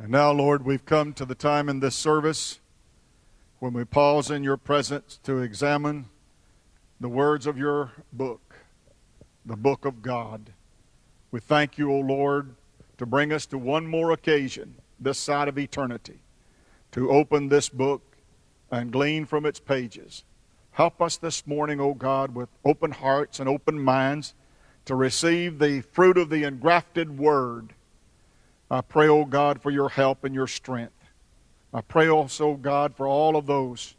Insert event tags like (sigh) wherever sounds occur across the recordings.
And now, Lord, we've come to the time in this service when we pause in your presence to examine the words of your book, the book of God. We thank you, O Lord, to bring us to one more occasion this side of eternity to open this book and glean from its pages. Help us this morning, O God, with open hearts and open minds to receive the fruit of the engrafted word. I pray, O God, for your help and your strength. I pray also, God, for all of those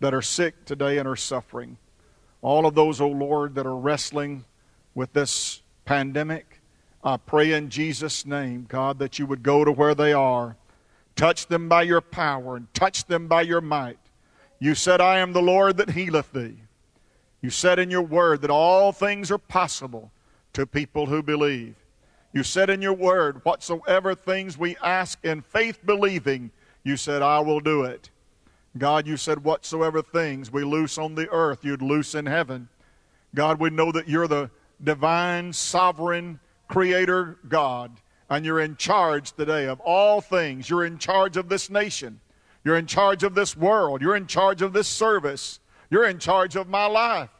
that are sick today and are suffering. All of those, O Lord, that are wrestling with this pandemic. I pray in Jesus' name, God, that you would go to where they are. Touch them by your power and touch them by your might. You said, I am the Lord that healeth thee. You said in your word that all things are possible to people who believe. You said in your word, whatsoever things we ask in faith believing, you said, I will do it. God, you said, whatsoever things we loose on the earth, you'd loose in heaven. God, we know that you're the divine, sovereign, creator God, and you're in charge today of all things. You're in charge of this nation. You're in charge of this world. You're in charge of this service. You're in charge of my life.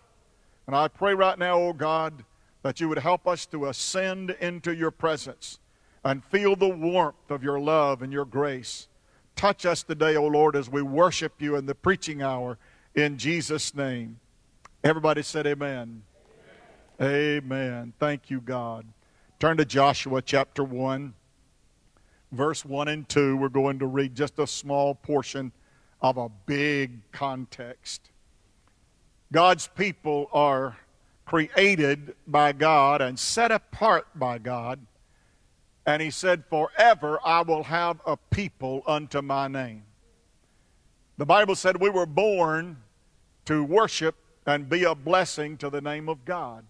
And I pray right now, oh God, that you would help us to ascend into your presence and feel the warmth of your love and your grace. Touch us today, O Lord, as we worship you in the preaching hour in Jesus' name. Everybody said, Amen. Amen. amen. Thank you, God. Turn to Joshua chapter 1 verse 1 and 2, we're going to read just a small portion of a big context. God's people are created by God and set apart by God. And he said, Forever I will have a people unto my name. The Bible said we were born to worship and be a blessing to the name of God.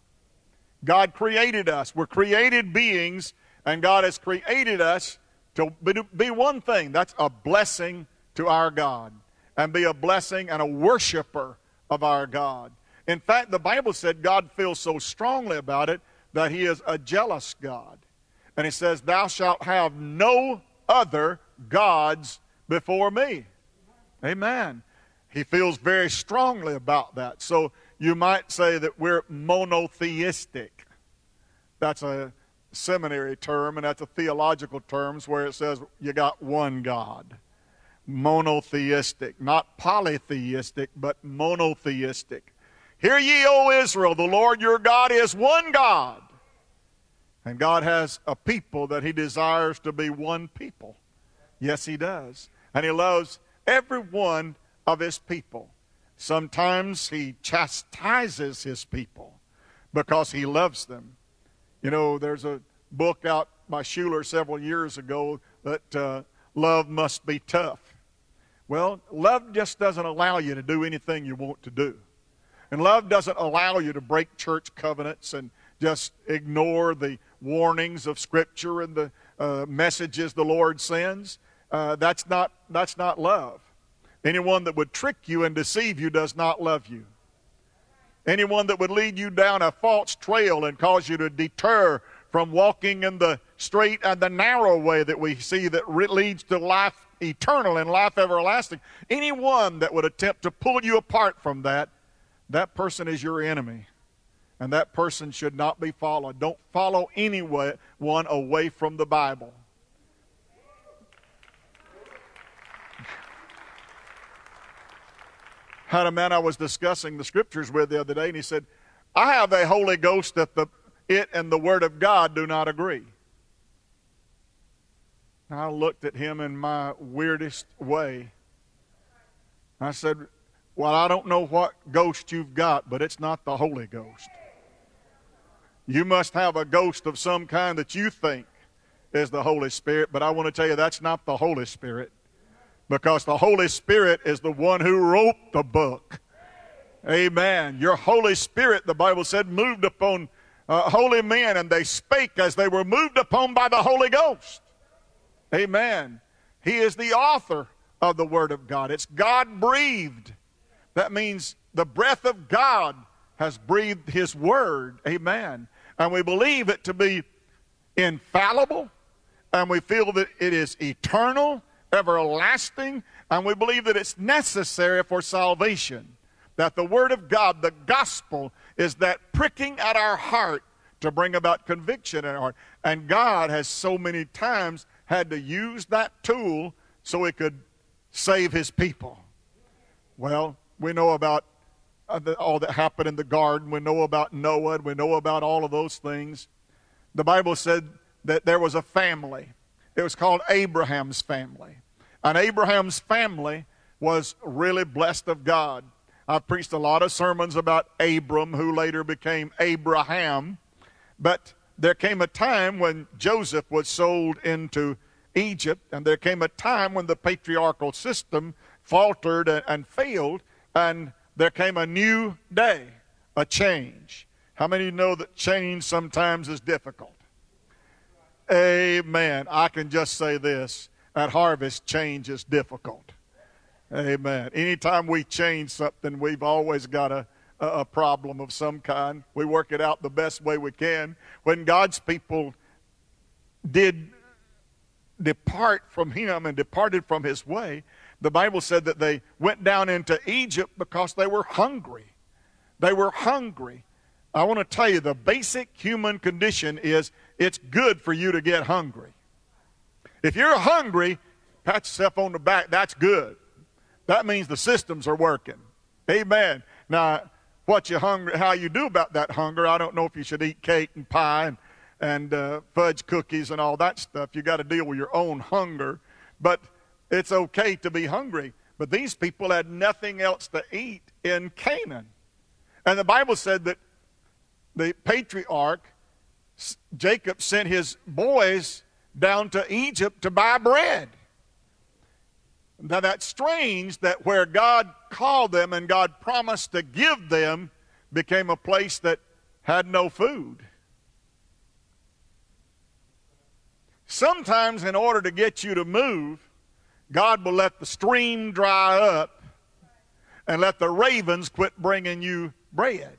God created us. We're created beings, and God has created us to be one thing that's a blessing to our God and be a blessing and a worshiper of our God. In fact, the Bible said God feels so strongly about it that He is a jealous God. And He says, Thou shalt have no other gods before me. Amen. He feels very strongly about that. So you might say that we're monotheistic. That's a seminary term, and that's a theological term where it says you got one God. Monotheistic, not polytheistic, but monotheistic. Hear ye, O Israel, the Lord your God is one God. And God has a people that He desires to be one people. Yes, He does. And He loves every one of His people. Sometimes He chastises His people because He loves them. You know, there's a book out by Schuller several years ago that uh, love must be tough. Well, love just doesn't allow you to do anything you want to do. And love doesn't allow you to break church covenants and just ignore the warnings of Scripture and the uh, messages the Lord sends. Uh, that's, not, that's not love. Anyone that would trick you and deceive you does not love you. Anyone that would lead you down a false trail and cause you to deter from walking in the straight and the narrow way that we see that leads to life eternal and life everlasting. Anyone that would attempt to pull you apart from that, that person is your enemy. And that person should not be followed. Don't follow anyone away from the Bible. (laughs) had a man I was discussing the scriptures with the other day, and he said, I have a Holy Ghost that the, it and the Word of God do not agree. I looked at him in my weirdest way. I said, Well, I don't know what ghost you've got, but it's not the Holy Ghost. You must have a ghost of some kind that you think is the Holy Spirit, but I want to tell you that's not the Holy Spirit because the Holy Spirit is the one who wrote the book. Amen. Your Holy Spirit, the Bible said, moved upon uh, holy men, and they spake as they were moved upon by the Holy Ghost. Amen. He is the author of the Word of God. It's God breathed. That means the breath of God has breathed His Word. Amen. And we believe it to be infallible and we feel that it is eternal, everlasting, and we believe that it's necessary for salvation. That the Word of God, the gospel, is that pricking at our heart to bring about conviction in our heart. And God has so many times had to use that tool so He could save His people. Well, we know about uh, all that happened in the garden. We know about Noah. We know about all of those things. The Bible said that there was a family. It was called Abraham's family. And Abraham's family was really blessed of God. I've preached a lot of sermons about Abram, who later became Abraham. But there came a time when Joseph was sold into Egypt, and there came a time when the patriarchal system faltered and, and failed, and there came a new day, a change. How many know that change sometimes is difficult? Amen. I can just say this at harvest, change is difficult. Amen. Anytime we change something, we've always got a, a problem of some kind. We work it out the best way we can. When God's people did depart from Him and departed from His way, the Bible said that they went down into Egypt because they were hungry. They were hungry. I want to tell you the basic human condition is it's good for you to get hungry. If you're hungry, pat yourself on the back, that's good. That means the systems are working. Amen. Now, what you hungry, how you do about that hunger, I don't know if you should eat cake and pie and, and uh, fudge cookies and all that stuff. You got to deal with your own hunger. But it's okay to be hungry. But these people had nothing else to eat in Canaan. And the Bible said that the patriarch, Jacob, sent his boys down to Egypt to buy bread. Now that's strange that where God called them and God promised to give them became a place that had no food. Sometimes, in order to get you to move, God will let the stream dry up and let the ravens quit bringing you bread.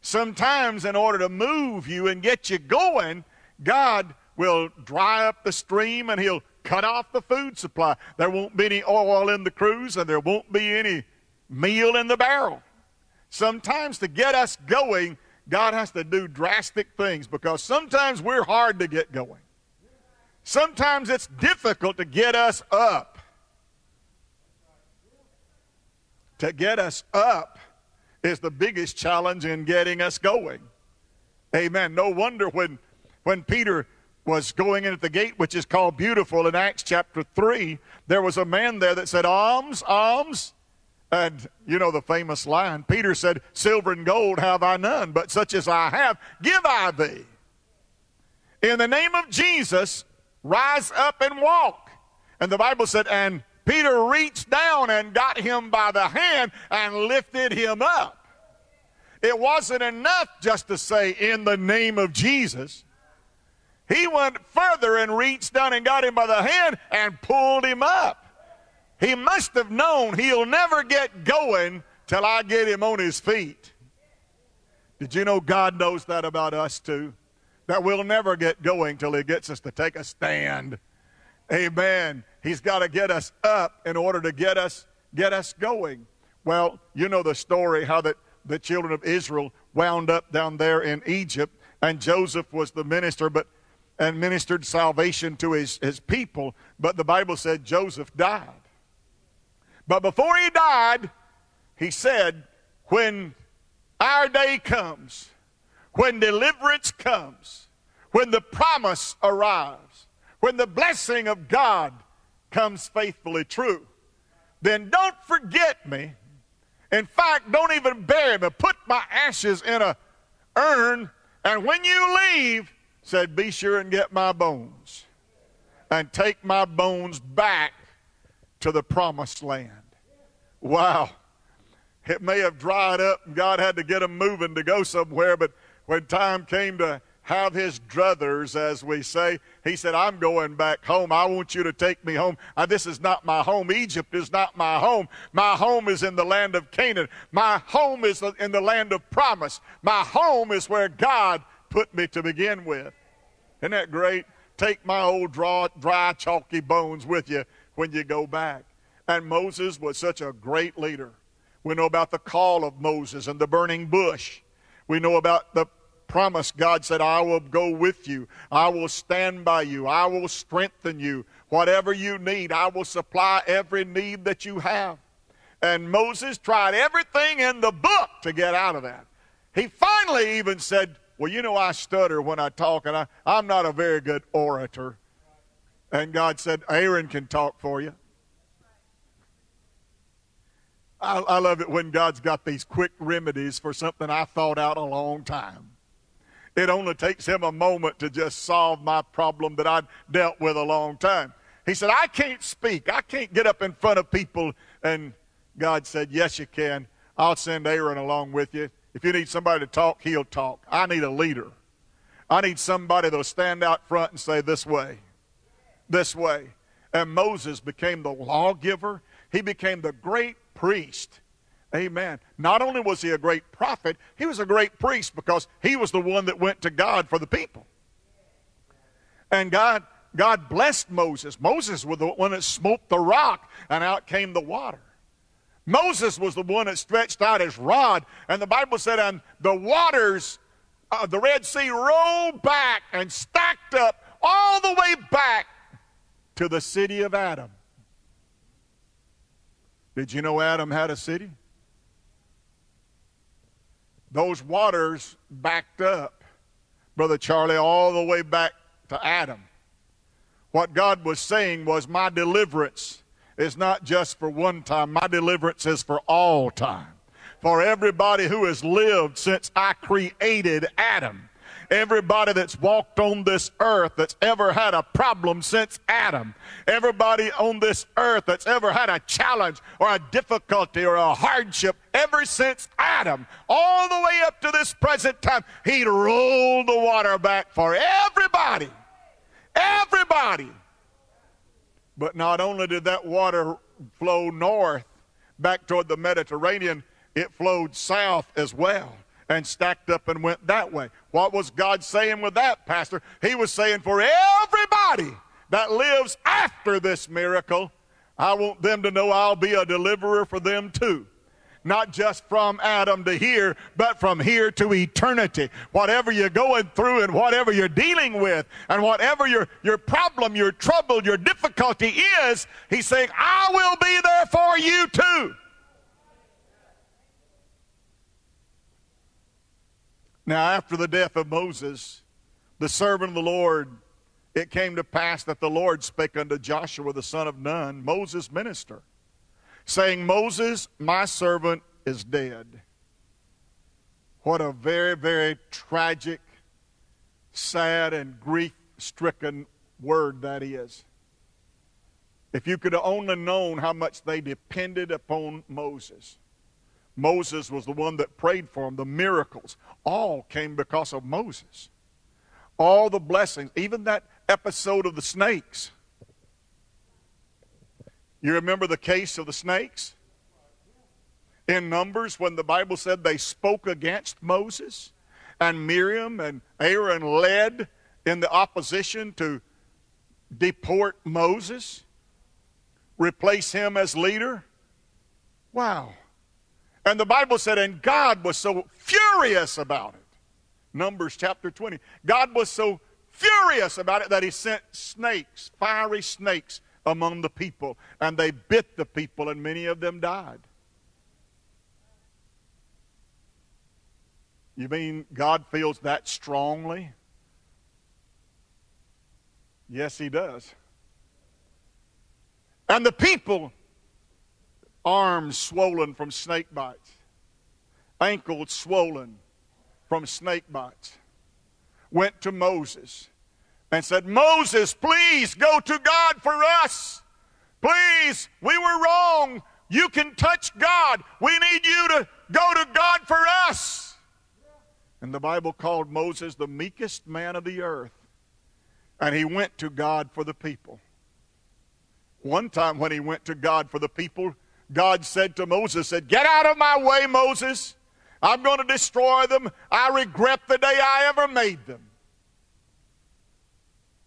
Sometimes, in order to move you and get you going, God will dry up the stream and He'll cut off the food supply. There won't be any oil in the cruse and there won't be any meal in the barrel. Sometimes, to get us going, God has to do drastic things because sometimes we're hard to get going. Sometimes it's difficult to get us up. To get us up is the biggest challenge in getting us going. Amen. No wonder when, when Peter was going in at the gate, which is called Beautiful in Acts chapter 3, there was a man there that said, Alms, alms. And you know the famous line Peter said, Silver and gold have I none, but such as I have, give I thee. In the name of Jesus, rise up and walk. And the Bible said, and Peter reached down and got him by the hand and lifted him up. It wasn't enough just to say, in the name of Jesus. He went further and reached down and got him by the hand and pulled him up. He must have known he'll never get going till I get him on his feet. Did you know God knows that about us too? That we'll never get going till he gets us to take a stand. Amen. He's got to get us up in order to get us get us going. Well, you know the story how that the children of Israel wound up down there in Egypt and Joseph was the minister but and ministered salvation to his, his people, but the Bible said Joseph died. But before he died, he said, When our day comes, when deliverance comes, when the promise arrives, when the blessing of God comes faithfully true, then don't forget me. In fact, don't even bury me. Put my ashes in a urn, and when you leave, said, Be sure and get my bones and take my bones back to the promised land. Wow. It may have dried up and God had to get them moving to go somewhere, but when time came to have his druthers, as we say. He said, I'm going back home. I want you to take me home. Uh, this is not my home. Egypt is not my home. My home is in the land of Canaan. My home is in the land of promise. My home is where God put me to begin with. Isn't that great? take my old dry, dry, chalky bones with you when you go back. And Moses was such a great leader. We know about the call of Moses and the burning bush. We know about the promise God said, I will go with you. I will stand by you. I will strengthen you. Whatever you need, I will supply every need that you have. And Moses tried everything in the book to get out of that. He finally even said, Well, you know, I stutter when I talk, and I, I'm not a very good orator. And God said, Aaron can talk for you. I, I love it when God's got these quick remedies for something I thought out a long time. It only takes him a moment to just solve my problem that I'd dealt with a long time. He said, I can't speak. I can't get up in front of people. And God said, Yes, you can. I'll send Aaron along with you. If you need somebody to talk, he'll talk. I need a leader. I need somebody that'll stand out front and say, This way, this way. And Moses became the lawgiver, he became the great priest. Amen. Not only was he a great prophet, he was a great priest because he was the one that went to God for the people. And God, God blessed Moses. Moses was the one that smote the rock, and out came the water. Moses was the one that stretched out his rod, and the Bible said, and the waters of the Red Sea rolled back and stacked up all the way back to the city of Adam. Did you know Adam had a city? Those waters backed up, Brother Charlie, all the way back to Adam. What God was saying was, My deliverance is not just for one time, my deliverance is for all time. For everybody who has lived since I created Adam Everybody that's walked on this earth that's ever had a problem since Adam. Everybody on this earth that's ever had a challenge or a difficulty or a hardship ever since Adam, all the way up to this present time, he rolled the water back for everybody. Everybody. But not only did that water flow north back toward the Mediterranean, it flowed south as well and stacked up and went that way. What was God saying with that, Pastor? He was saying for everybody that lives after this miracle, I want them to know I'll be a deliverer for them too. Not just from Adam to here, but from here to eternity. Whatever you're going through and whatever you're dealing with and whatever your, your problem, your trouble, your difficulty is, he's saying, I will be there for you too. Now, after the death of Moses, the servant of the Lord, it came to pass that the Lord spake unto Joshua the son of Nun, Moses' minister, saying, Moses, my servant, is dead. What a very, very tragic, sad, and grief stricken word that is. If you could have only known how much they depended upon Moses. Moses was the one that prayed for them. The miracles all came because of Moses. All the blessings, even that episode of the snakes. You remember the case of the snakes? In Numbers, when the Bible said they spoke against Moses, and Miriam and Aaron led in the opposition to deport Moses, replace him as leader. Wow. And the Bible said, and God was so furious about it. Numbers chapter 20. God was so furious about it that he sent snakes, fiery snakes, among the people. And they bit the people, and many of them died. You mean God feels that strongly? Yes, he does. And the people arms swollen from snake bites, ankles swollen from snake bites, went to Moses and said, Moses, please go to God for us. Please, we were wrong. You can touch God. We need you to go to God for us. And the Bible called Moses the meekest man of the earth. And he went to God for the people. One time when he went to God for the people, God said to Moses, said, Get out of my way, Moses. I'm going to destroy them. I regret the day I ever made them.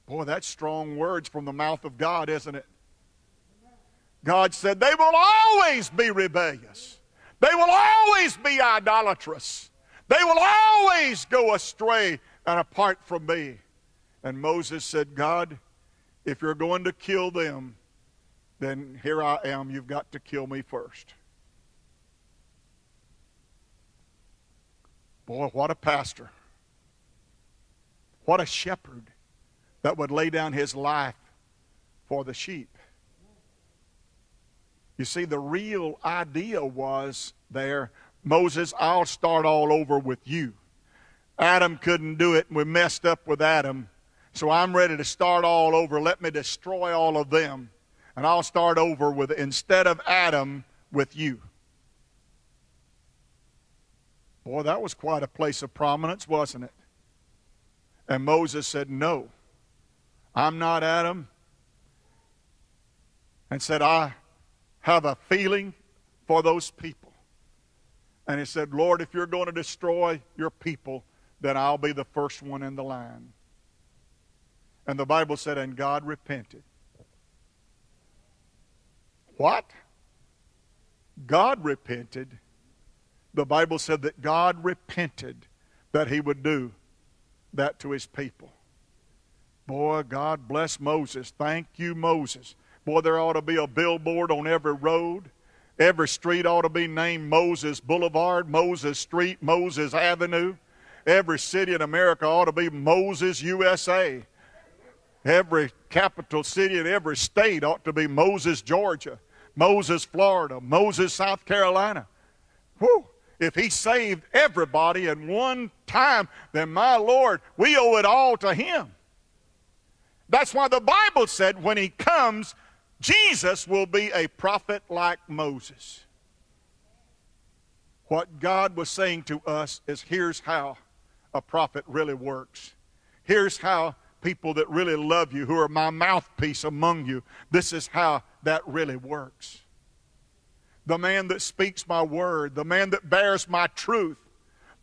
Boy, that's strong words from the mouth of God, isn't it? God said, They will always be rebellious. They will always be idolatrous. They will always go astray and apart from me. And Moses said, God, if you're going to kill them, then here I am. You've got to kill me first. Boy, what a pastor. What a shepherd that would lay down his life for the sheep. You see, the real idea was there Moses, I'll start all over with you. Adam couldn't do it, and we messed up with Adam. So I'm ready to start all over. Let me destroy all of them. And I'll start over with, instead of Adam, with you. Boy, that was quite a place of prominence, wasn't it? And Moses said, No, I'm not Adam. And said, I have a feeling for those people. And he said, Lord, if you're going to destroy your people, then I'll be the first one in the line. And the Bible said, and God repented. What? God repented. The Bible said that God repented that he would do that to his people. Boy, God bless Moses. Thank you, Moses. Boy, there ought to be a billboard on every road. Every street ought to be named Moses Boulevard, Moses Street, Moses Avenue. Every city in America ought to be Moses USA. Every capital city in every state ought to be Moses, Georgia, Moses, Florida, Moses, South Carolina. Whew. If he saved everybody in one time, then my Lord, we owe it all to him. That's why the Bible said when he comes, Jesus will be a prophet like Moses. What God was saying to us is here's how a prophet really works. Here's how people that really love you, who are my mouthpiece among you, this is how that really works. The man that speaks my word, the man that bears my truth,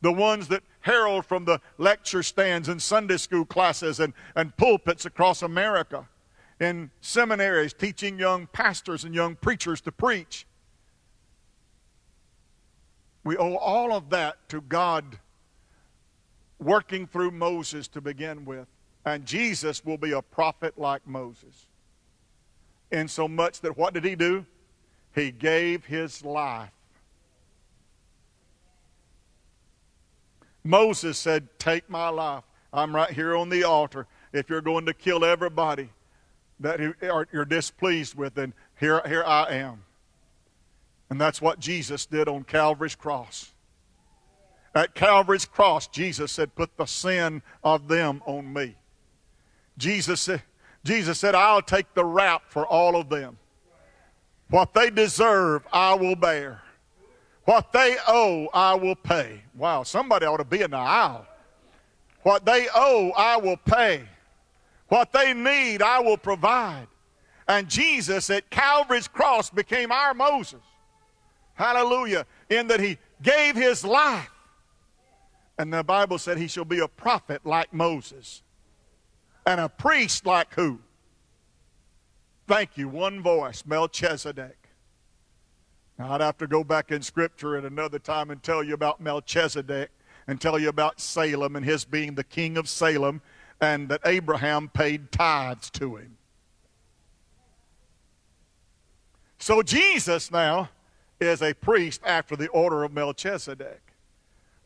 the ones that herald from the lecture stands and Sunday school classes and, and pulpits across America, in seminaries teaching young pastors and young preachers to preach. We owe all of that to God working through Moses to begin with. And Jesus will be a prophet like Moses. In so much that what did he do? He gave his life Moses said, Take my life. I'm right here on the altar. If you're going to kill everybody that you're displeased with, then here, here I am. And that's what Jesus did on Calvary's cross. At Calvary's cross, Jesus said, Put the sin of them on me. Jesus said, Jesus said, I'll take the rap for all of them. What they deserve, I will bear. What they owe, I will pay. Wow, somebody ought to be in the aisle. What they owe, I will pay. What they need, I will provide. And Jesus at Calvary's cross became our Moses. Hallelujah. In that he gave his life. And the Bible said he shall be a prophet like Moses. And a priest like who? Thank you. One voice, Melchizedek. Now, I'd have to go back in Scripture at another time and tell you about Melchizedek and tell you about Salem and his being the king of Salem and that Abraham paid tithes to him. So Jesus now is a priest after the order of Melchizedek.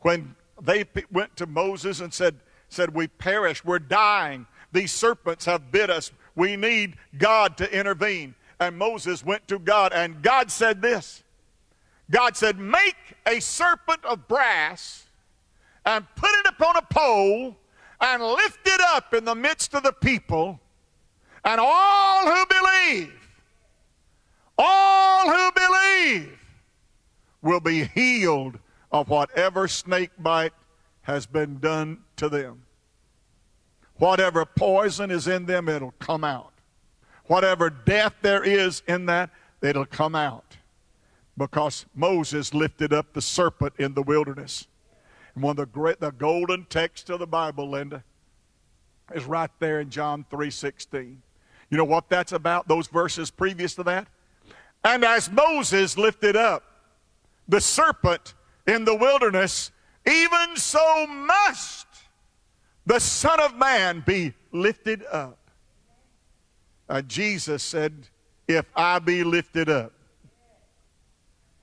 When they went to Moses and said, said We perish, we're dying, these serpents have bit us, we need God to intervene. And Moses went to God, and God said this God said, Make a serpent of brass and put it upon a pole and lift it up in the midst of the people, and all who believe, all who believe will be healed of whatever snake bite has been done to them. Whatever poison is in them, it'll come out. Whatever death there is in that, it'll come out. Because Moses lifted up the serpent in the wilderness. And one of the great, the golden text of the Bible, Linda, is right there in John 3:16. You know what that's about? Those verses previous to that? And as Moses lifted up the serpent in the wilderness, even so must the Son of Man be lifted up. Uh, Jesus said, If I be lifted up,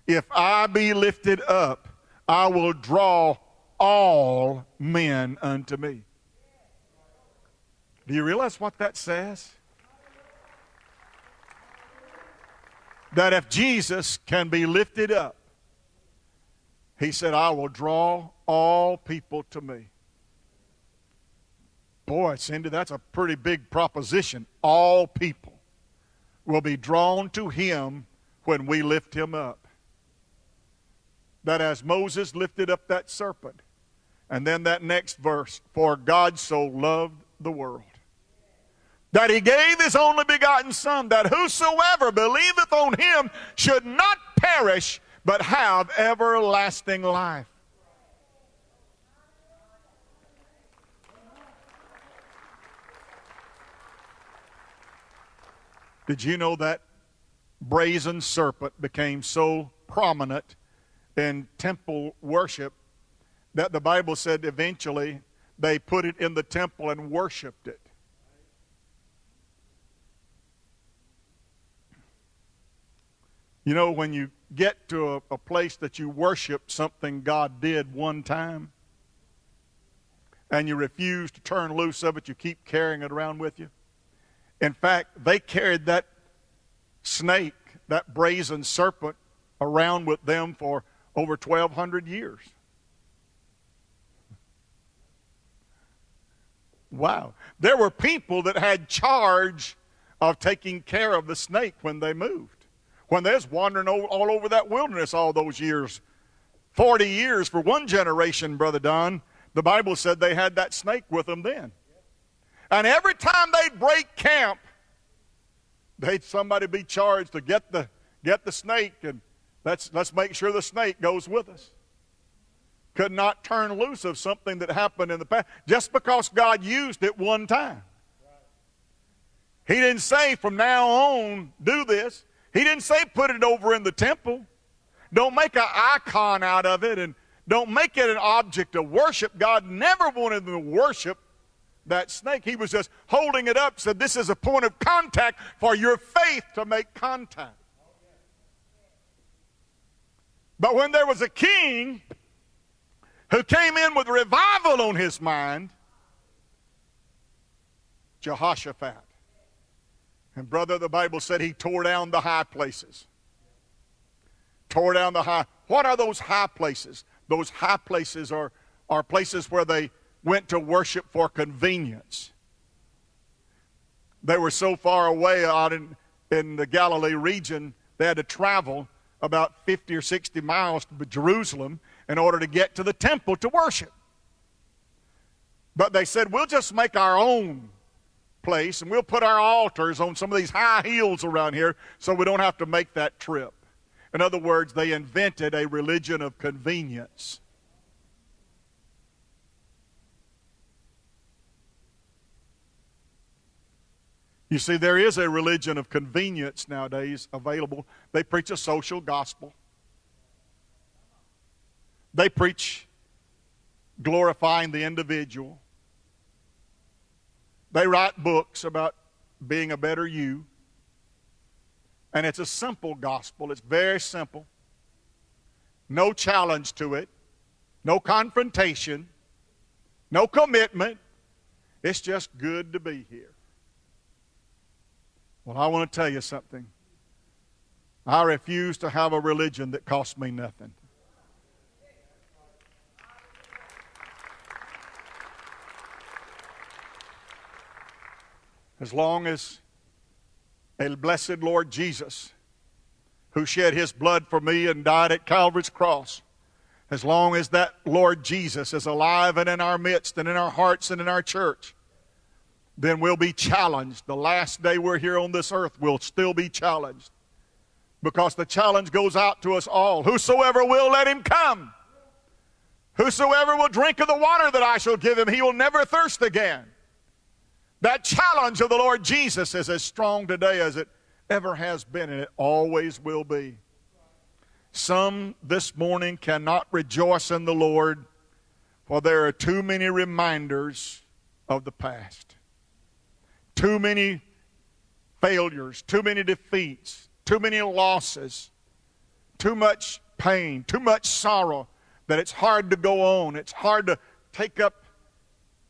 if I be lifted up, I will draw all men unto me. Do you realize what that says? That if Jesus can be lifted up, he said, I will draw all people to me. Boy, Cindy, that's a pretty big proposition. All people will be drawn to him when we lift him up. That as Moses lifted up that serpent, and then that next verse, for God so loved the world that he gave his only begotten Son, that whosoever believeth on him should not perish, but have everlasting life. Did you know that brazen serpent became so prominent in temple worship that the Bible said eventually they put it in the temple and worshiped it? You know, when you get to a, a, place that you worship something God did one time and you refuse to turn loose of it, you keep carrying it around with you. In fact, they carried that snake, that brazen serpent, around with them for over 1,200 years. Wow. There were people that had charge of taking care of the snake when they moved. When they was wandering all over that wilderness all those years. 40 years for one generation, Brother Don. The Bible said they had that snake with them then. And every time they'd break camp, they'd somebody be charged to get the get the snake and let's let's make sure the snake goes with us. Could not turn loose of something that happened in the past just because God used it one time. He didn't say from now on do this. He didn't say put it over in the temple. Don't make an icon out of it and don't make it an object of worship. God never wanted them to worship that snake. He was just holding it up, said, This is a point of contact for your faith to make contact. But when there was a king who came in with revival on his mind, Jehoshaphat. And brother, the Bible said he tore down the high places. Tore down the high. What are those high places? Those high places are, are places where they went to worship for convenience. They were so far away out in, in the Galilee region, they had to travel about 50 or 60 miles to Jerusalem in order to get to the temple to worship. But they said, we'll just make our own place and we'll put our altars on some of these high hills around here so we don't have to make that trip. In other words, they invented a religion of convenience. You see, there is a religion of convenience nowadays available. They preach a social gospel, they preach glorifying the individual. They write books about being a better you. And it's a simple gospel, it's very simple. No challenge to it, no confrontation, no commitment. It's just good to be here. Well, I want to tell you something. I refuse to have a religion that costs me nothing. As long as a blessed Lord Jesus, who shed his blood for me and died at Calvary's cross, as long as that Lord Jesus is alive and in our midst and in our hearts and in our church, then we'll be challenged. The last day we're here on this earth, we'll still be challenged. Because the challenge goes out to us all. Whosoever will, let him come. Whosoever will drink of the water that I shall give him, he will never thirst again. That challenge of the Lord Jesus is as strong today as it ever has been, and it always will be. Some this morning cannot rejoice in the Lord, for there are too many reminders of the past. Too many failures, too many defeats, too many losses, too much pain, too much sorrow that it's hard to go on. It's hard to take up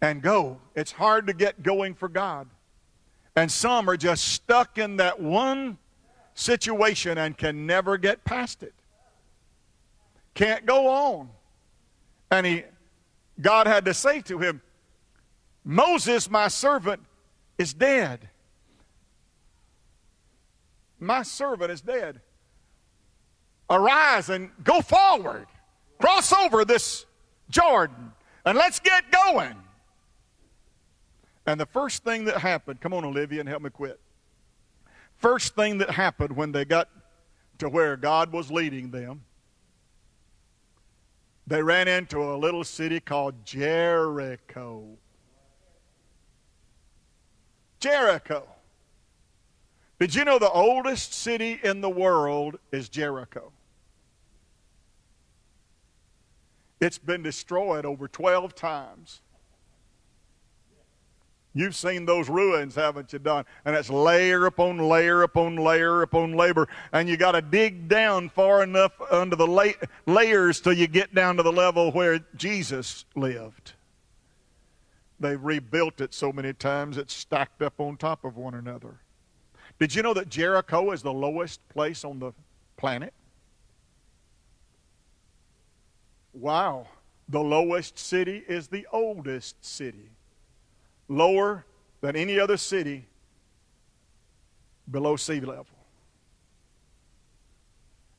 and go. It's hard to get going for God. And some are just stuck in that one situation and can never get past it. Can't go on. And he God had to say to him, Moses, my servant, is dead. My servant is dead. Arise and go forward. Cross over this Jordan and let's get going. And the first thing that happened, come on, Olivia, and help me quit. First thing that happened when they got to where God was leading them, they ran into a little city called Jericho. Jericho. Did you know the oldest city in the world is Jericho? It's been destroyed over 12 times. You've seen those ruins, haven't you, Don? And it's layer upon layer upon layer upon layer. And you got to dig down far enough under the la- layers till you get down to the level where Jesus lived. They've rebuilt it so many times it's stacked up on top of one another. Did you know that Jericho is the lowest place on the planet? Wow. The lowest city is the oldest city lower than any other city below sea level.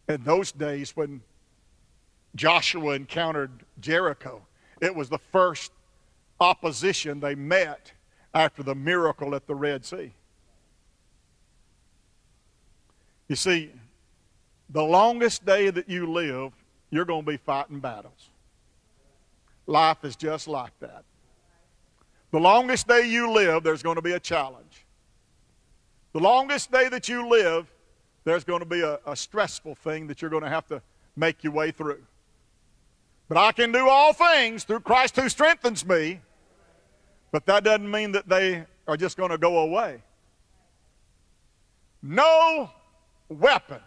In those days, when Joshua encountered Jericho, it was the first opposition they met after the miracle at the Red Sea. You see, the longest day that you live, you're going to be fighting battles. Life is just like that. The longest day you live, there's going to be a challenge. The longest day that you live, there's going to be a, a stressful thing that you're going to have to make your way through. But I can do all things through Christ who strengthens me. But that doesn't mean that they are just going to go away. No weapon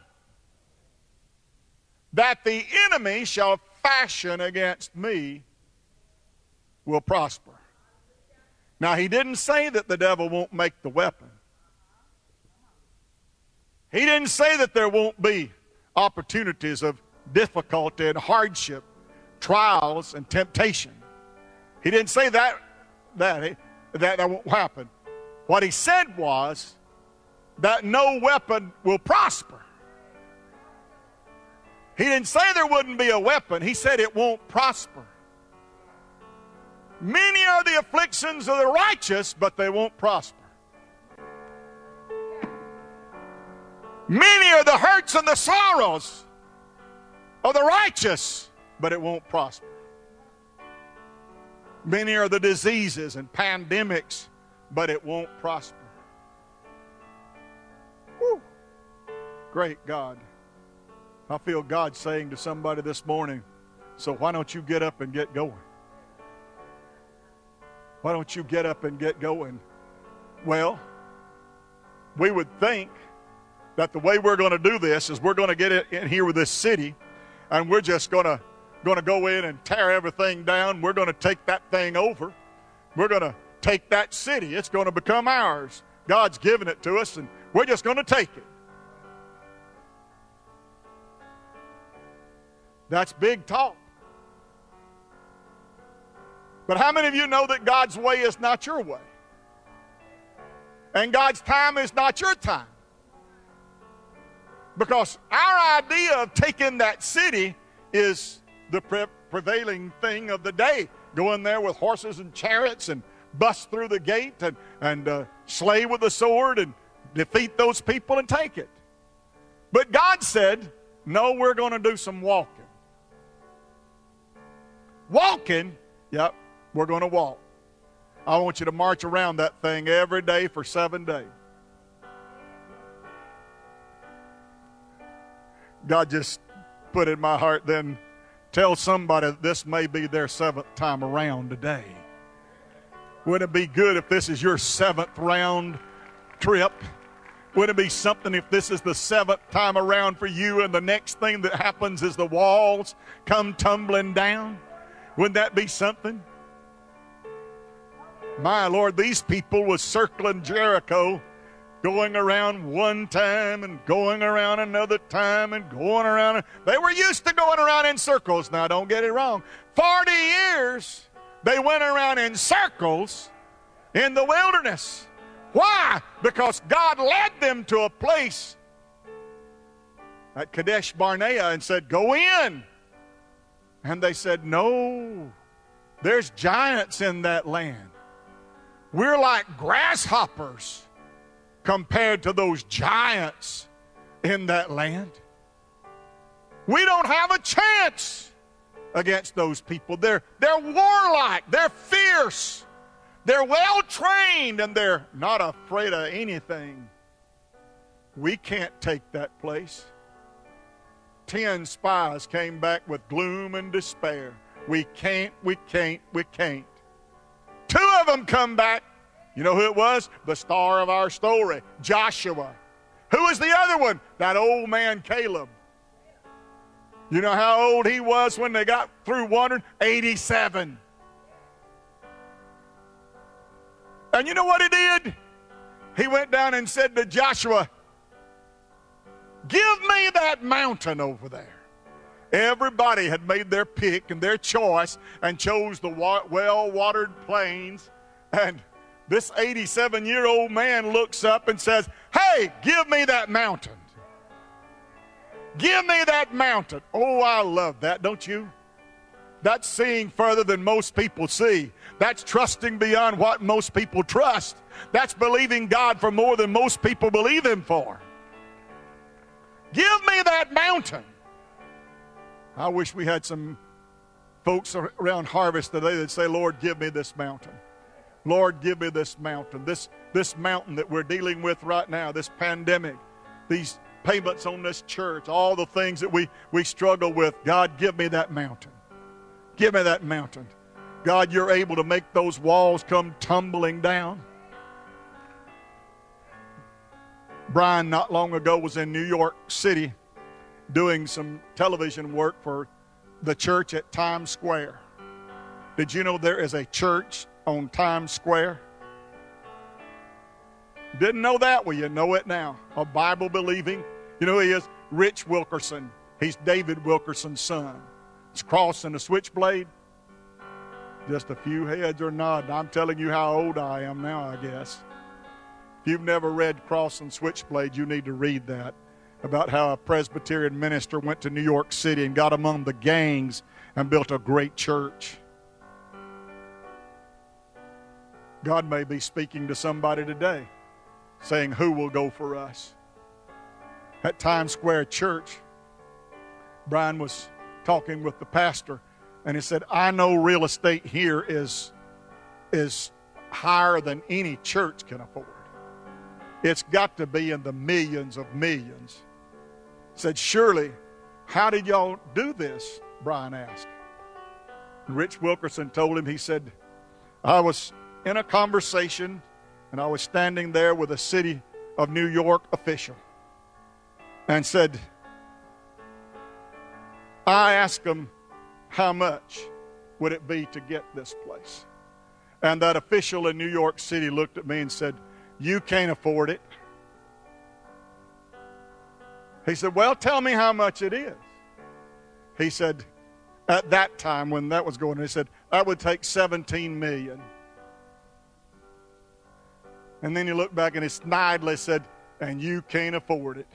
that the enemy shall fashion against me will prosper. Now, he didn't say that the devil won't make the weapon. He didn't say that there won't be opportunities of difficulty and hardship, trials and temptation. He didn't say that that that, that won't happen. What he said was that no weapon will prosper. He didn't say there wouldn't be a weapon. He said it won't prosper. Many are the afflictions of the righteous, but they won't prosper. Many are the hurts and the sorrows of the righteous, but it won't prosper. Many are the diseases and pandemics, but it won't prosper. Woo. Great God. I feel God saying to somebody this morning, so why don't you get up and get going? Why don't you get up and get going? Well, we would think that the way we're going to do this is we're going to get in here with this city and we're just going to going to go in and tear everything down. We're going to take that thing over. We're going to take that city. It's going to become ours. God's given it to us and we're just going to take it. That's big talk. But how many of you know that God's way is not your way? And God's time is not your time. Because our idea of taking that city is the pre- prevailing thing of the day. Go in there with horses and chariots and bust through the gate and, and uh, slay with the sword and defeat those people and take it. But God said, no, we're going to do some walking. Walking, yep, we're going to walk. I want you to march around that thing every day for seven days. God just put in my heart then tell somebody this may be their seventh time around today. Wouldn't it be good if this is your seventh round trip? Wouldn't it be something if this is the seventh time around for you and the next thing that happens is the walls come tumbling down? Wouldn't that be something? My Lord, these people was circling Jericho, going around one time and going around another time and going around. They were used to going around in circles. Now, don't get it wrong. 40 years they went around in circles in the wilderness. Why? Because God led them to a place at Kadesh Barnea and said, Go in. And they said, No, there's giants in that land. We're like grasshoppers compared to those giants in that land. We don't have a chance against those people. They're, they're warlike, they're fierce, they're well trained, and they're not afraid of anything. We can't take that place. Ten spies came back with gloom and despair. We can't, we can't, we can't. Two of them come back. You know who it was? The star of our story, Joshua. Who was the other one? That old man, Caleb. You know how old he was when they got through wandering? 87. And you know what he did? He went down and said to Joshua, Give me that mountain over there. Everybody had made their pick and their choice and chose the well watered plains. And this 87 year old man looks up and says, Hey, give me that mountain. Give me that mountain. Oh, I love that, don't you? That's seeing further than most people see. That's trusting beyond what most people trust. That's believing God for more than most people believe Him for. Give me that mountain. I wish we had some folks around harvest today that say, Lord, give me this mountain. Lord, give me this mountain. This, this mountain that we're dealing with right now, this pandemic, these payments on this church, all the things that we, we struggle with. God, give me that mountain. Give me that mountain. God, you're able to make those walls come tumbling down. Brian, not long ago, was in New York City doing some television work for the church at Times Square. Did you know there is a church on Times Square? Didn't know that? Well, you know it now. A Bible believing. You know who he is? Rich Wilkerson. He's David Wilkerson's son. It's crossing a switchblade. Just a few heads are nodding. I'm telling you how old I am now, I guess. If you've never read Cross and Switchblade, you need to read that about how a Presbyterian minister went to New York City and got among the gangs and built a great church. God may be speaking to somebody today saying, Who will go for us? At Times Square Church, Brian was talking with the pastor, and he said, I know real estate here is, is higher than any church can afford. It's got to be in the millions of millions. He said, Surely, how did y'all do this? Brian asked. Rich Wilkerson told him, he said, I was in a conversation and I was standing there with a city of New York official and said, I asked him, how much would it be to get this place? And that official in New York City looked at me and said, You can't afford it. He said, Well, tell me how much it is. He said, At that time when that was going, he said, That would take 17 million. And then he looked back and he snidely said, And you can't afford it.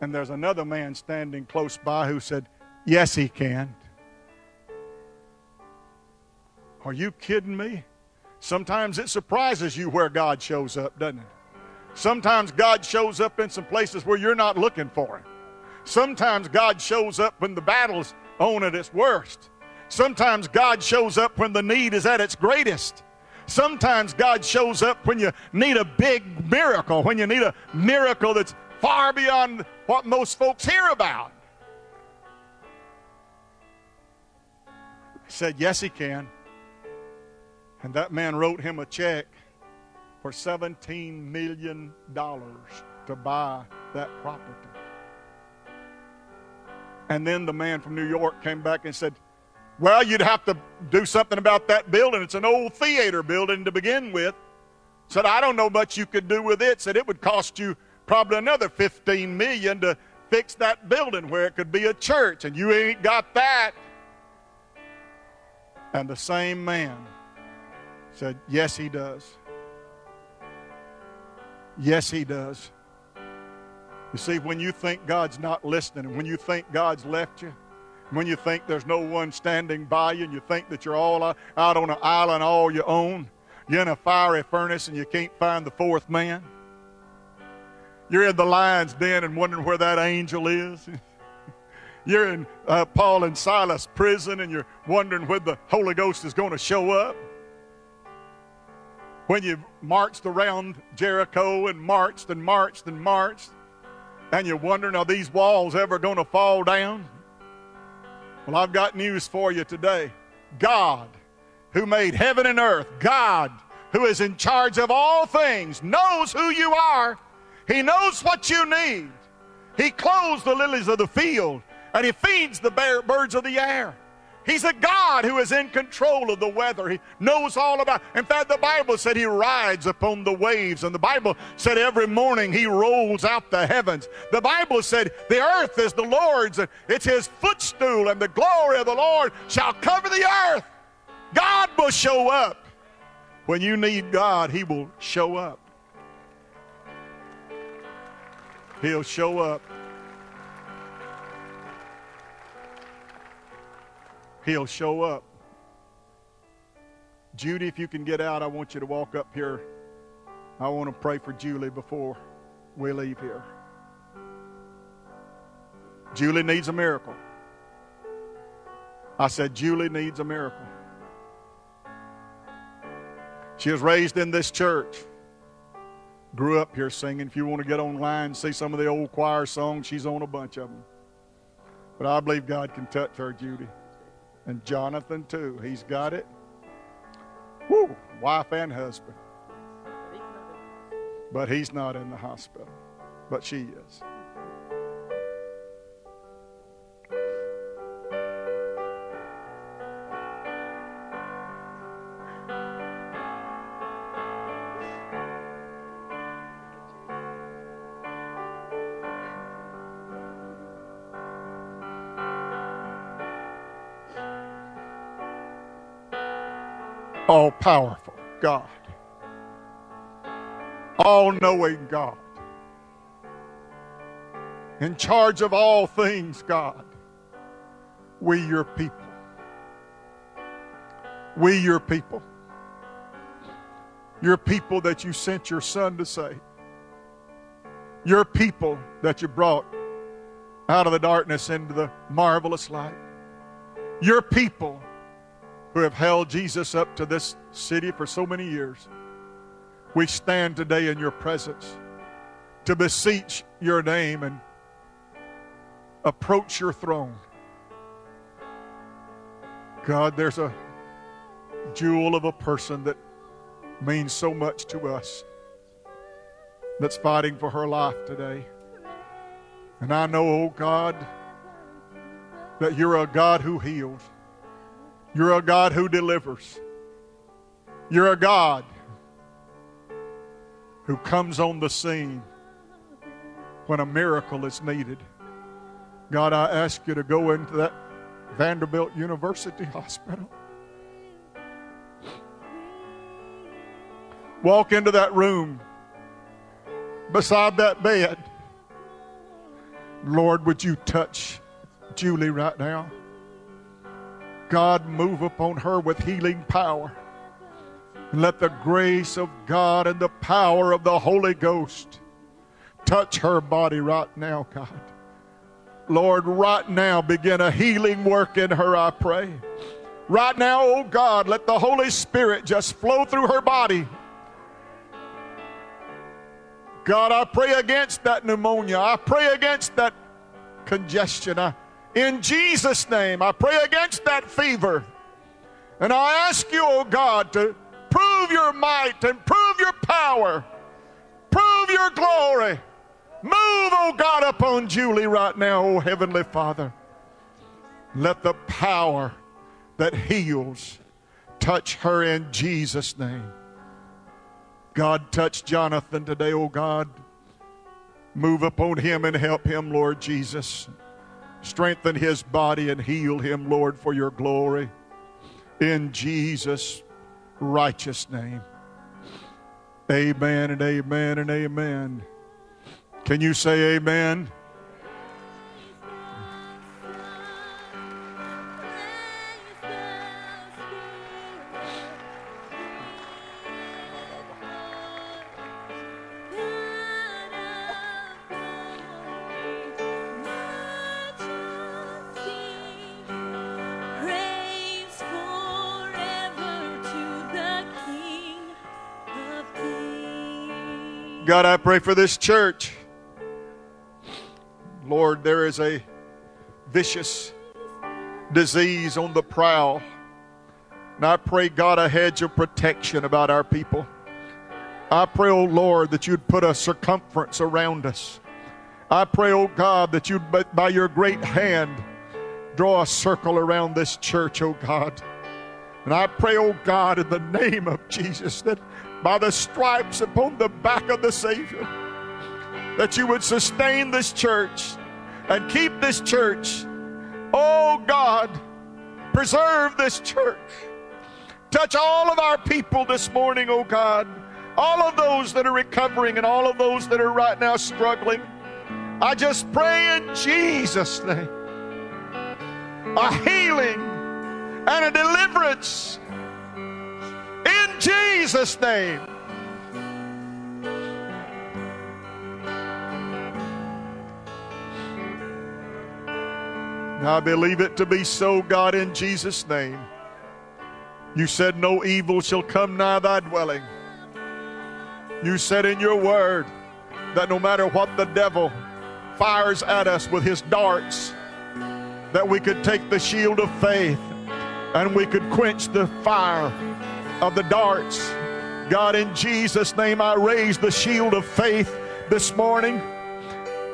And there's another man standing close by who said, Yes, he can. Are you kidding me? Sometimes it surprises you where God shows up, doesn't it? Sometimes God shows up in some places where you're not looking for him. Sometimes God shows up when the battle's on at its worst. Sometimes God shows up when the need is at its greatest. Sometimes God shows up when you need a big miracle, when you need a miracle that's far beyond what most folks hear about. He said, Yes, he can. And that man wrote him a check for $17 million to buy that property. And then the man from New York came back and said, Well, you'd have to do something about that building. It's an old theater building to begin with. Said, I don't know much you could do with it. Said it would cost you probably another 15 million to fix that building where it could be a church, and you ain't got that. And the same man said, Yes, he does. Yes, he does. You see, when you think God's not listening, and when you think God's left you, when you think there's no one standing by you, and you think that you're all out on an island all your own, you're in a fiery furnace and you can't find the fourth man. You're in the lion's den and wondering where that angel is. (laughs) you're in uh, Paul and Silas prison and you're wondering when the Holy Ghost is going to show up. When you've marched around Jericho and marched and marched and marched, and you're wondering, are these walls ever going to fall down? Well, I've got news for you today. God, who made heaven and earth, God, who is in charge of all things, knows who you are. He knows what you need. He clothes the lilies of the field, and He feeds the birds of the air. He's a God who is in control of the weather. He knows all about. In fact, the Bible said he rides upon the waves, and the Bible said every morning he rolls out the heavens. The Bible said the earth is the Lord's, and it's his footstool, and the glory of the Lord shall cover the earth. God will show up. When you need God, he will show up. He'll show up. He'll show up. Judy, if you can get out, I want you to walk up here. I want to pray for Julie before we leave here. Julie needs a miracle. I said, Julie needs a miracle. She was raised in this church. Grew up here singing. If you want to get online, and see some of the old choir songs, she's on a bunch of them. But I believe God can touch her, Judy. And Jonathan, too. He's got it. Woo! Wife and husband. But he's not in the hospital. But she is. All powerful God, all knowing God, in charge of all things, God, we your people. We your people. Your people that you sent your son to save. Your people that you brought out of the darkness into the marvelous light. Your people who have held Jesus up to this city for so many years. We stand today in your presence to beseech your name and approach your throne. God, there's a jewel of a person that means so much to us that's fighting for her life today. And I know, oh God, that you're a God who heals. You're a God who delivers. You're a God who comes on the scene when a miracle is needed. God, I ask you to go into that Vanderbilt University (laughs) Hospital. Walk into that room beside that bed. Lord, would you touch Julie right now? God move upon her with healing power. And let the grace of God and the power of the Holy Ghost touch her body right now, God. Lord, right now begin a healing work in her, I pray. Right now, oh God, let the Holy Spirit just flow through her body. God, I pray against that pneumonia. I pray against that congestion. I, in Jesus' name, I pray against that fever. And I ask you, oh God, to prove your might and prove your power, prove your glory. Move, oh God, upon Julie right now, oh Heavenly Father. Let the power that heals touch her in Jesus' name. God, touch Jonathan today, oh God. Move upon him and help him, Lord Jesus. Strengthen his body and heal him, Lord, for your glory. In Jesus' righteous name. Amen and amen and amen. Can you say amen? God, I pray for this church. Lord, there is a vicious disease on the prowl. And I pray, God, a hedge of protection about our people. I pray, oh Lord, that you'd put a circumference around us. I pray, oh God, that you'd, by- your great hand, draw a circle around this church, oh God. And I pray, oh God, in the name of Jesus, that by the stripes upon the back of the Savior, that you would sustain this church and keep this church. Oh God, preserve this church. Touch all of our people this morning, oh God. All of those that are recovering and all of those that are right now struggling. I just pray in Jesus' name a healing and a deliverance in Jesus' name. I believe it to be so, God, in Jesus' name. You said, No evil shall come nigh thy dwelling. You said in your word that no matter what the devil fires at us with his darts, that we could take the shield of faith and we could quench the fire of the darts. God, in Jesus' name, I raise the shield of faith this morning.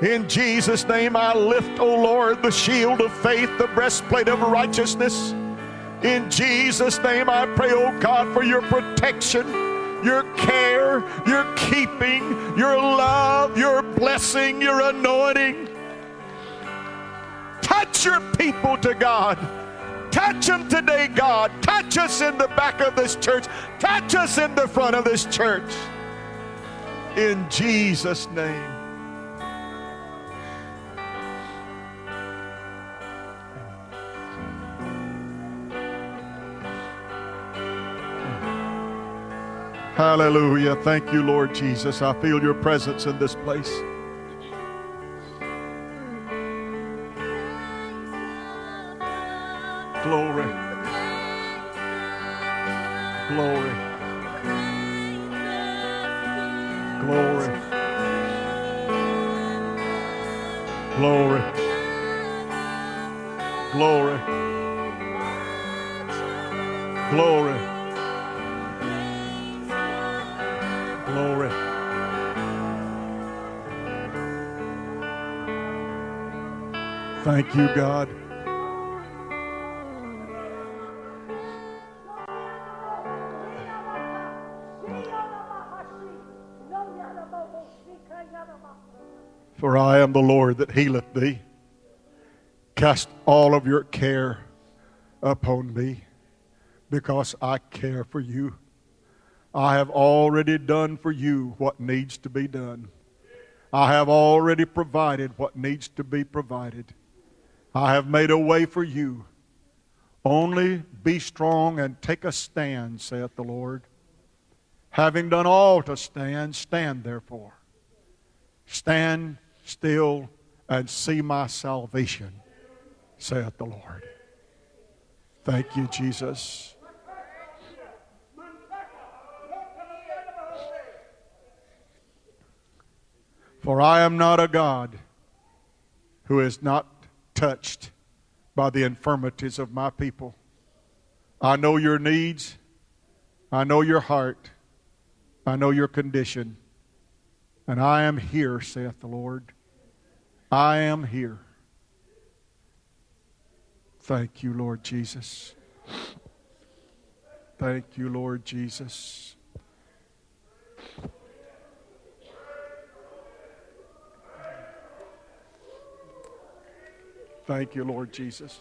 In Jesus' name, I lift, O Lord, the shield of faith, the breastplate of righteousness. In Jesus' name, I pray, O God, for your protection, your care, your keeping, your love, your blessing, your anointing. Touch your people to God. Touch them today, God. Touch us in the back of this church. Touch us in the front of this church. In Jesus' name. Hallelujah. Thank you, Lord Jesus. I feel your presence in this place. Thank you, God. For I am the Lord that healeth thee. Cast all of your care upon me, because I care for you. I have already done for you what needs to be done. I have already provided what needs to be provided. I have made a way for you. Only be strong and take a stand, saith the Lord. Having done all to stand, stand therefore. Stand still and see my salvation, saith the Lord. Thank you, Jesus. For I am not a God who is not touched by the infirmities of my people. I know your needs. I know your heart. I know your condition. And I am here, saith the Lord. I am here. Thank you, Lord Jesus. Thank you, Lord Jesus. Thank you, Lord Jesus.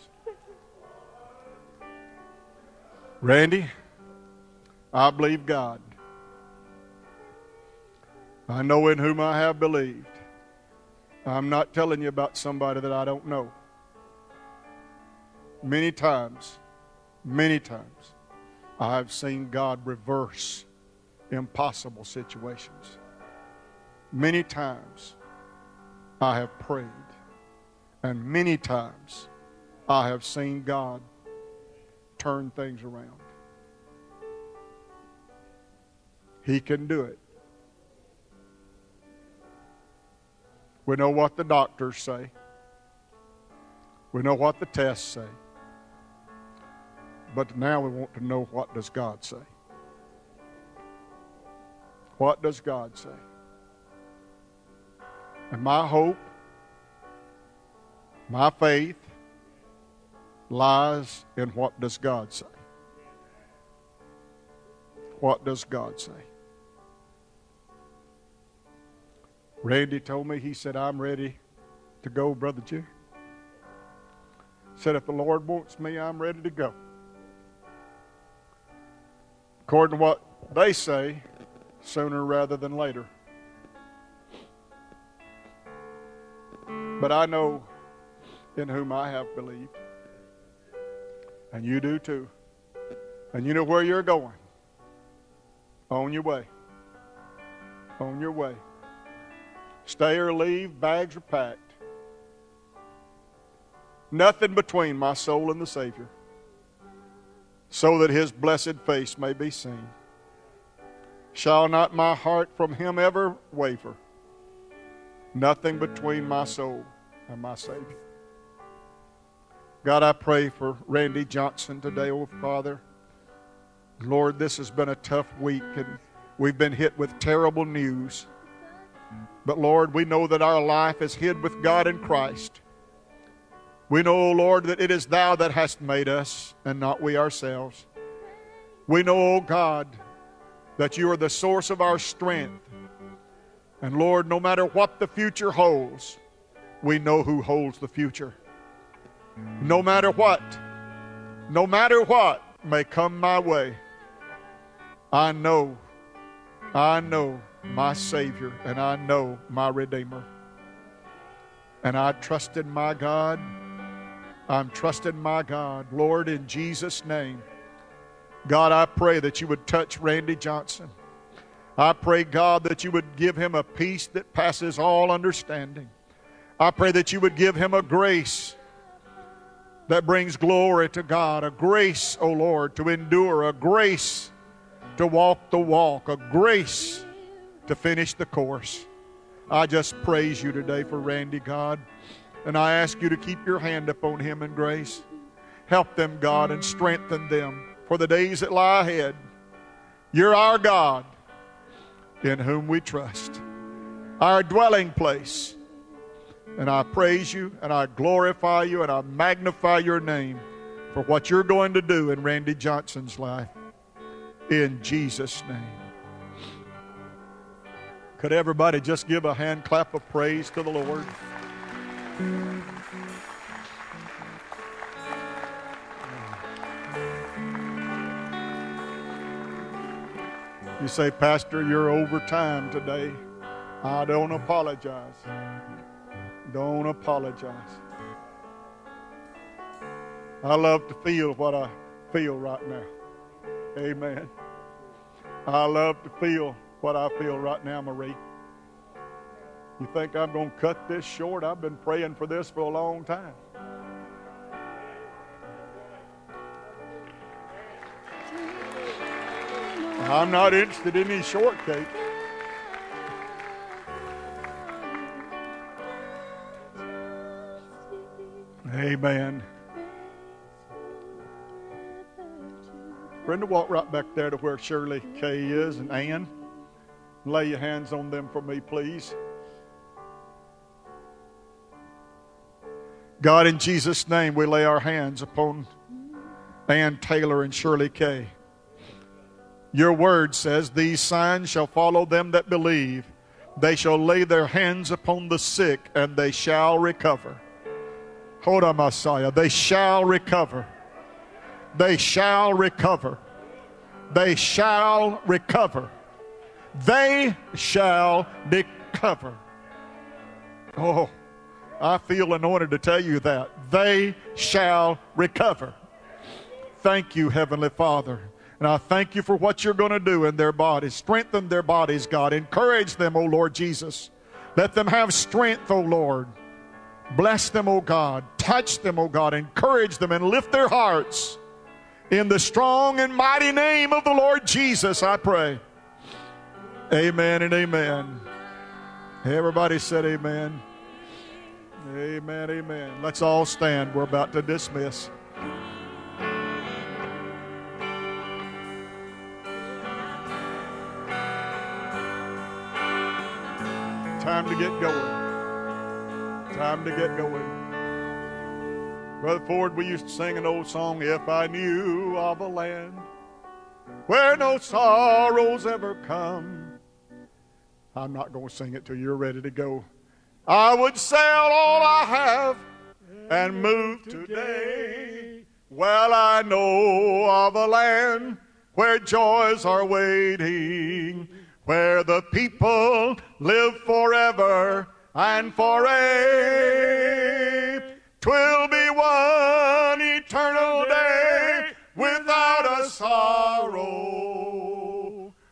Randy, I believe God. I know in whom I have believed. I'm not telling you about somebody that I don't know. Many times, many times, I have seen God reverse impossible situations. Many times, I have prayed. And many times, I have seen God turn things around. He can do it. We know what the doctors say. We know what the tests say. But now we want to know what does God say? What does God say? And my hope, my faith lies in what does God say? What does God say? Randy told me, he said, I'm ready to go, Brother Jerry. Said, if the Lord wants me, I'm ready to go. According to what they say, sooner rather than later. But I know in whom I have believed. And you do too. And you know where you're going. On your way. On your way. Stay or leave, bags are packed. Nothing between my soul and the Savior, so that his blessed face may be seen. Shall not my heart from him ever waver? Nothing between my soul and my Savior. God, I pray for Randy Johnson today, oh Father. Lord, this has been a tough week, and we've been hit with terrible news. But Lord, we know that our life is hid with God in Christ. We know, Lord, that it is Thou that hast made us and not we ourselves. We know, O God, that You are the source of our strength. And Lord, no matter what the future holds, we know who holds the future. No matter what, no matter what may come my way, I know, I know my Savior, and I know my Redeemer. And I trust in my God. I'm trusting my God. Lord, in Jesus' name, God, I pray that you would touch Randy Johnson. I pray, God, that you would give him a peace that passes all understanding. I pray that you would give him a grace that brings glory to God, a grace, O oh Lord, to endure, a grace to walk the walk, a grace to finish the course. I just praise you today for Randy, God. And I ask you to keep your hand upon him in grace. Help them, God, and strengthen them for the days that lie ahead. You're our God in whom we trust, our dwelling place. And I praise you and I glorify you and I magnify your name for what you're going to do in Randy Johnson's life. In Jesus' name. Could everybody just give a hand clap of praise to the Lord? You say, Pastor, you're over time today. I don't apologize. Don't apologize. I love to feel what I feel right now. Amen. I love to feel what I feel right now, Marie. You think I'm going to cut this short? I've been praying for this for a long time. I'm not interested in any shortcake. Amen. Brenda, walk right back there to where Shirley Kay is and Ann. Lay your hands on them for me, please. God, in Jesus' name, we lay our hands upon Ann Taylor and Shirley Kay. Your word says, These signs shall follow them that believe. They shall lay their hands upon the sick, and they shall recover. Hold on, Messiah. They shall recover. They shall recover. They shall recover. They shall recover. Oh, I feel anointed to tell you that. They shall recover. Thank you, Heavenly Father. And I thank you for what you're going to do in their bodies. Strengthen their bodies, God. Encourage them, O Lord Jesus. Let them have strength, O Lord. Bless them, O God. Touch them, O God. Encourage them and lift their hearts. In the strong and mighty name of the Lord Jesus, I pray. Amen and amen. Everybody said amen. Amen, amen. Let's all stand. We're about to dismiss. Time to get going. Time to get going. Brother Ford, we used to sing an old song, If I Knew of a Land Where No Sorrows Ever Come. I'm not going to sing it till you're ready to go. I would sell all I have and move today. Well, I know of a land where joys are waiting, where the people live forever and for aye. Twill be one eternal day without a sorrow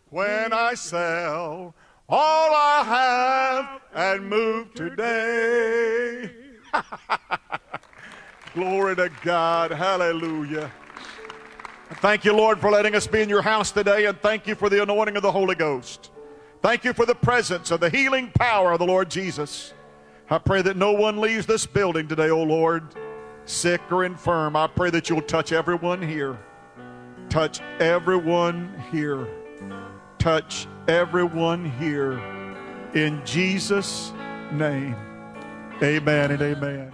when I sell all I have and move today. (laughs) Glory to God. Hallelujah. Thank you, Lord, for letting us be in your house today, and thank you for the anointing of the Holy Ghost. Thank you for the presence of the healing power of the Lord Jesus. I pray that no one leaves this building today, O Lord, sick or infirm. I pray that you'll touch everyone here. Touch everyone here. Touch everyone here. In Jesus' name, amen and amen.